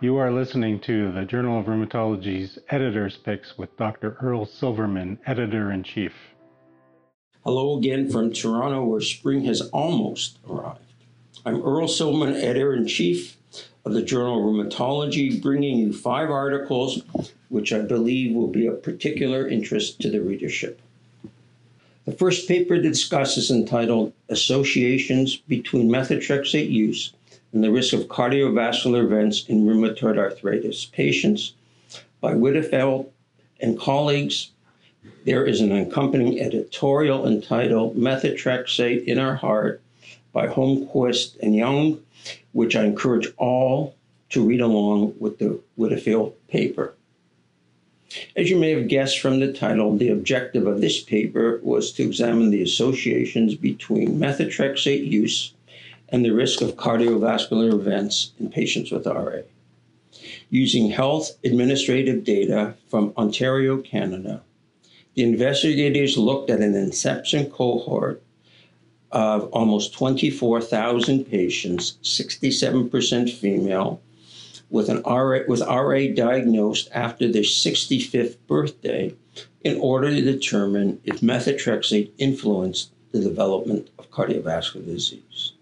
You are listening to the Journal of Rheumatology's Editor's Picks with Dr. Earl Silverman, Editor in Chief. Hello again from Toronto, where spring has almost arrived. I'm Earl Silverman, Editor in Chief of the Journal of Rheumatology, bringing you five articles which I believe will be of particular interest to the readership. The first paper to discuss is entitled Associations Between Methotrexate Use and the Risk of Cardiovascular Events in Rheumatoid Arthritis Patients by Widdifield and colleagues. There is an accompanying editorial entitled Methotrexate in Our Heart by Holmquist and Young, which I encourage all to read along with the Widdifield paper. As you may have guessed from the title, the objective of this paper was to examine the associations between methotrexate use and the risk of cardiovascular events in patients with RA. Using health administrative data from Ontario, Canada, the investigators looked at an inception cohort of almost 24,000 patients, 67% female, with an RA, with RA diagnosed after their 65th birthday in order to determine if methotrexate influenced the development of cardiovascular disease.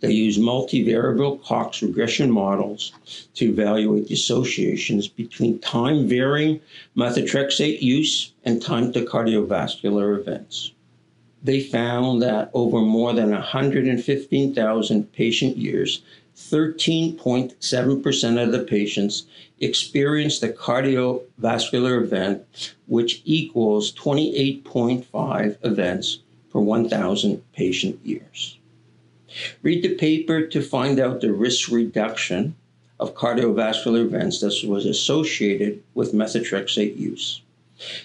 They use multivariable Cox regression models to evaluate the associations between time varying methotrexate use and time to cardiovascular events. They found that over more than 115,000 patient years, 13.7% of the patients experienced a cardiovascular event, which equals 28.5 events per 1,000 patient years. Read the paper to find out the risk reduction of cardiovascular events that was associated with methotrexate use.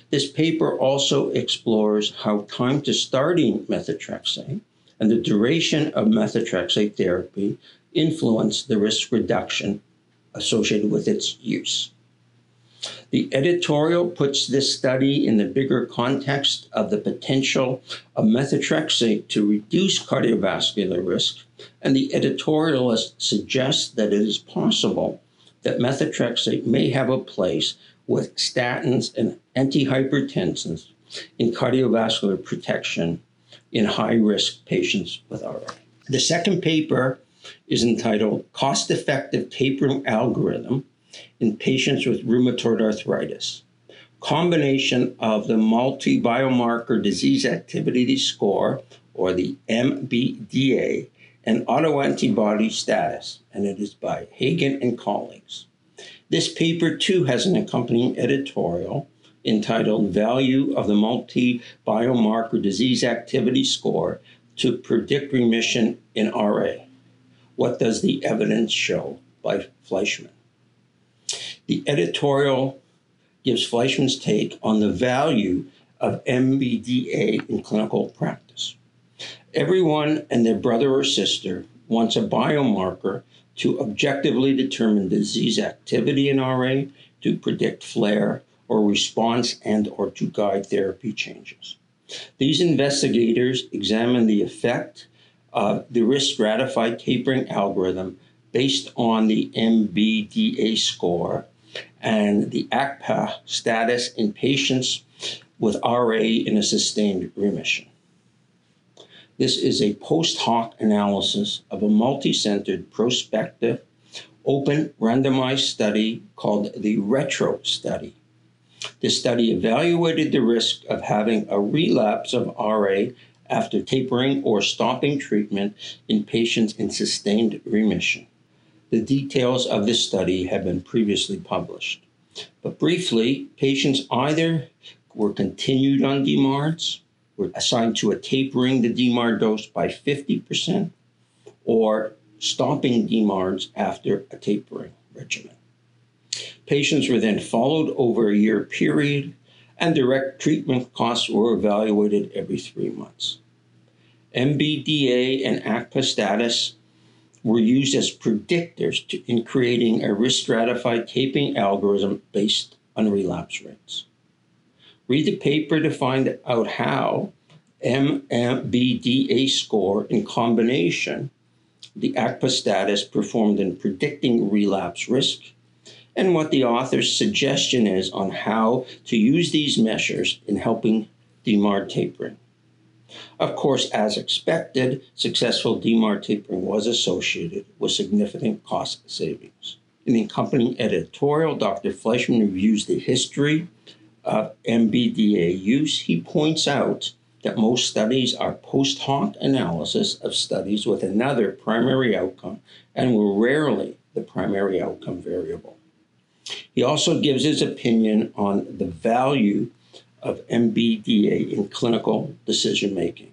This paper also explores how time to starting methotrexate and the duration of methotrexate therapy influence the risk reduction associated with its use. The editorial puts this study in the bigger context of the potential of methotrexate to reduce cardiovascular risk, and the editorialist suggests that it is possible that methotrexate may have a place with statins and antihypertensives in cardiovascular protection in high risk patients with RA. The second paper is entitled Cost Effective Tapering Algorithm in patients with rheumatoid arthritis. Combination of the multi biomarker disease activity score, or the MBDA, and autoantibody status, and it is by Hagen and colleagues. This paper too has an accompanying editorial entitled Value of the Multi Biomarker Disease Activity Score to Predict Remission in RA. What does the evidence show by Fleischmann? The editorial gives Fleischmann's take on the value of MBDA in clinical practice. Everyone and their brother or sister wants a biomarker to objectively determine disease activity in RA, to predict flare or response and or to guide therapy changes. These investigators examine the effect of the risk stratified tapering algorithm based on the MBDA score and the ACPA status in patients with RA in a sustained remission. This is a post hoc analysis of a multi centered, prospective, open, randomized study called the RETRO study. This study evaluated the risk of having a relapse of RA after tapering or stopping treatment in patients in sustained remission. The details of this study have been previously published. But briefly, patients either were continued on DMARDs, were assigned to a tapering the DMARD dose by 50%, or stopping DMARDs after a tapering regimen. Patients were then followed over a year period, and direct treatment costs were evaluated every three months. MBDA and ACPA status were used as predictors to, in creating a risk stratified taping algorithm based on relapse rates. Read the paper to find out how MMBDA score in combination the ACPA status performed in predicting relapse risk and what the author's suggestion is on how to use these measures in helping DMARD tapering. Of course, as expected, successful DMARD tapering was associated with significant cost savings. In the accompanying editorial, Dr. Fleischmann reviews the history of MBDA use. He points out that most studies are post hoc analysis of studies with another primary outcome and were rarely the primary outcome variable. He also gives his opinion on the value of MBDA in clinical decision making.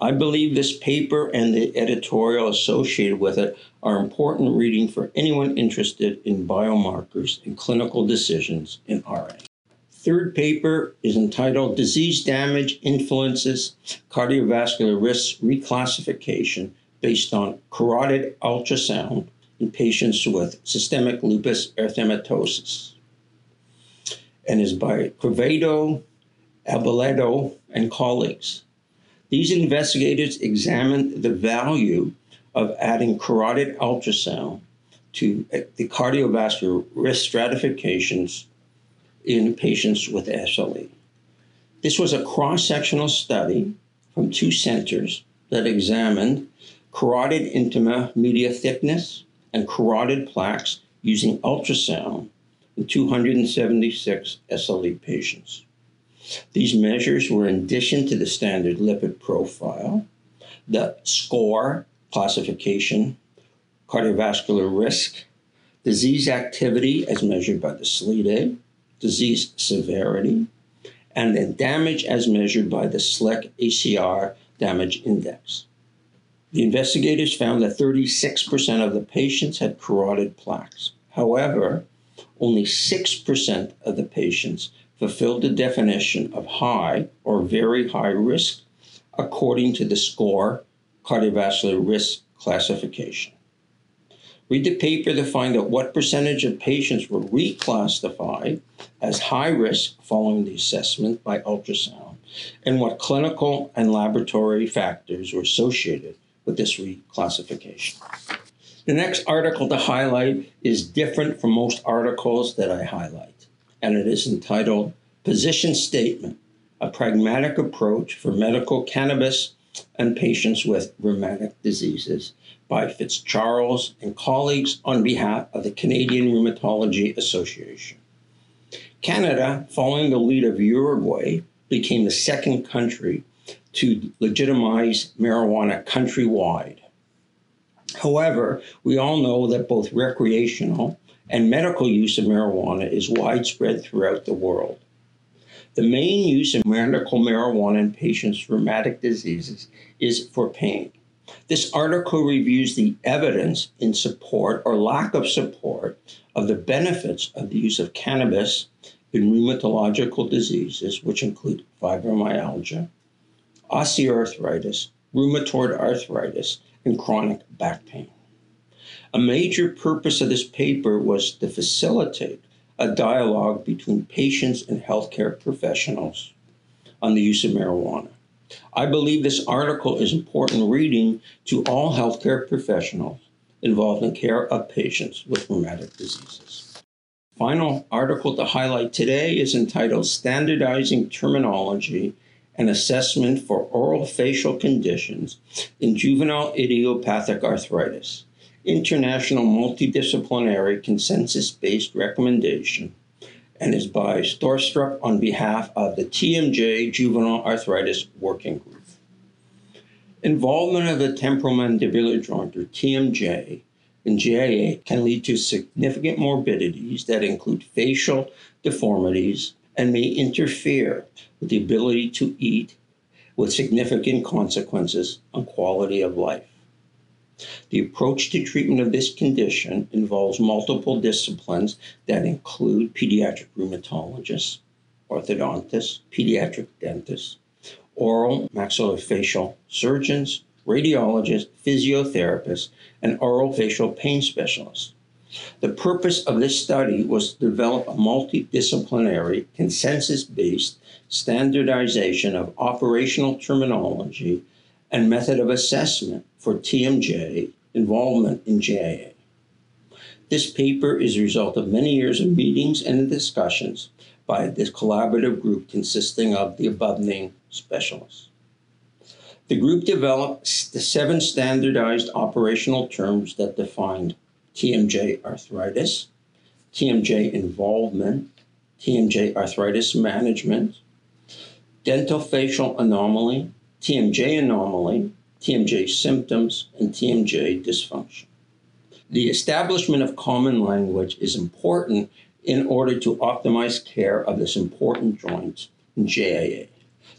I believe this paper and the editorial associated with it are important reading for anyone interested in biomarkers and clinical decisions in RA. Third paper is entitled Disease Damage Influences Cardiovascular Risk Reclassification based on carotid ultrasound in patients with systemic lupus erythematosus and is by Quevedo, Abeledo, and colleagues. These investigators examined the value of adding carotid ultrasound to uh, the cardiovascular risk stratifications in patients with SLE. This was a cross sectional study from two centers that examined carotid intima media thickness and carotid plaques using ultrasound in 276 SLE patients. These measures were in addition to the standard lipid profile, the SCORE classification, cardiovascular risk, disease activity as measured by the SLEDAI, eh? disease severity, and then damage as measured by the SLICC ACR damage index. The investigators found that 36% of the patients had carotid plaques. However, only 6% of the patients fulfilled the definition of high or very high risk according to the SCORE cardiovascular risk classification. Read the paper to find out what percentage of patients were reclassified as high risk following the assessment by ultrasound and what clinical and laboratory factors were associated with this reclassification. The next article to highlight is different from most articles that I highlight, and it is entitled Position Statement A Pragmatic Approach for Medical Cannabis and Patients with Rheumatic Diseases by Fitzcharles and colleagues on behalf of the Canadian Rheumatology Association. Canada, following the lead of Uruguay, became the second country to legitimize marijuana countrywide. However, we all know that both recreational and medical use of marijuana is widespread throughout the world. The main use of medical marijuana in patients with rheumatic diseases is for pain. This article reviews the evidence in support or lack of support of the benefits of the use of cannabis in rheumatological diseases, which include fibromyalgia, osteoarthritis, rheumatoid arthritis, and chronic back pain. A major purpose of this paper was to facilitate a dialogue between patients and healthcare professionals on the use of marijuana. I believe this article is important reading to all healthcare professionals involved in care of patients with rheumatic diseases. Final article to highlight today is entitled Standardizing Terminology and Assessment for Orofacial Conditions in Juvenile Idiopathic Arthritis International Multidisciplinary Consensus Based Recommendation and is by Stoustrup on behalf of the TMJ Juvenile Arthritis Working Group. Involvement of the temporomandibular joint, or TMJ, in JIA can lead to significant morbidities that include facial deformities and may interfere with the ability to eat, with significant consequences on quality of life. The approach to treatment of this condition involves multiple disciplines that include pediatric rheumatologists, orthodontists, pediatric dentists, oral maxillofacial surgeons, radiologists, physiotherapists, and oral facial pain specialists. The purpose of this study was to develop a multidisciplinary, consensus based standardization of operational terminology and method of assessment for TMJ involvement in JIA. This paper is a result of many years of meetings and discussions by this collaborative group consisting of the above named specialists. The group developed the seven standardized operational terms that defined TMJ arthritis, TMJ involvement, TMJ arthritis management, dental facial anomaly, TMJ anomaly, TMJ symptoms, and TMJ dysfunction. The establishment of common language is important in order to optimize care of this important joint in JIA.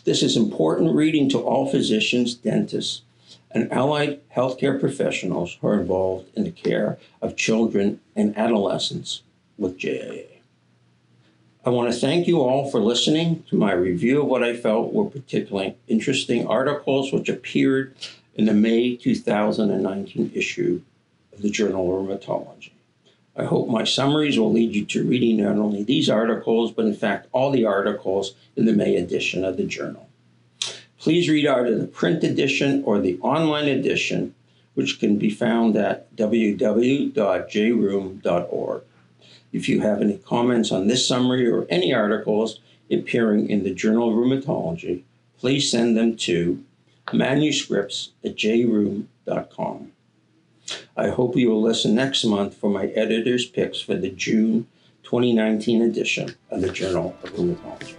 This is important reading to all physicians, dentists, and allied healthcare professionals who are involved in the care of children and adolescents with JIA. I want to thank you all for listening to my review of what I felt were particularly interesting articles which appeared in the May 2019 issue of the Journal of Rheumatology. I hope my summaries will lead you to reading not only these articles, but in fact all the articles in the May edition of the journal. Please read either the print edition or the online edition, which can be found at www.jrheum.org. If you have any comments on this summary or any articles appearing in the Journal of Rheumatology, please send them to manuscripts at jrheum.com. I hope you will listen next month for my editor's picks for the June 2019 edition of the Journal of Rheumatology.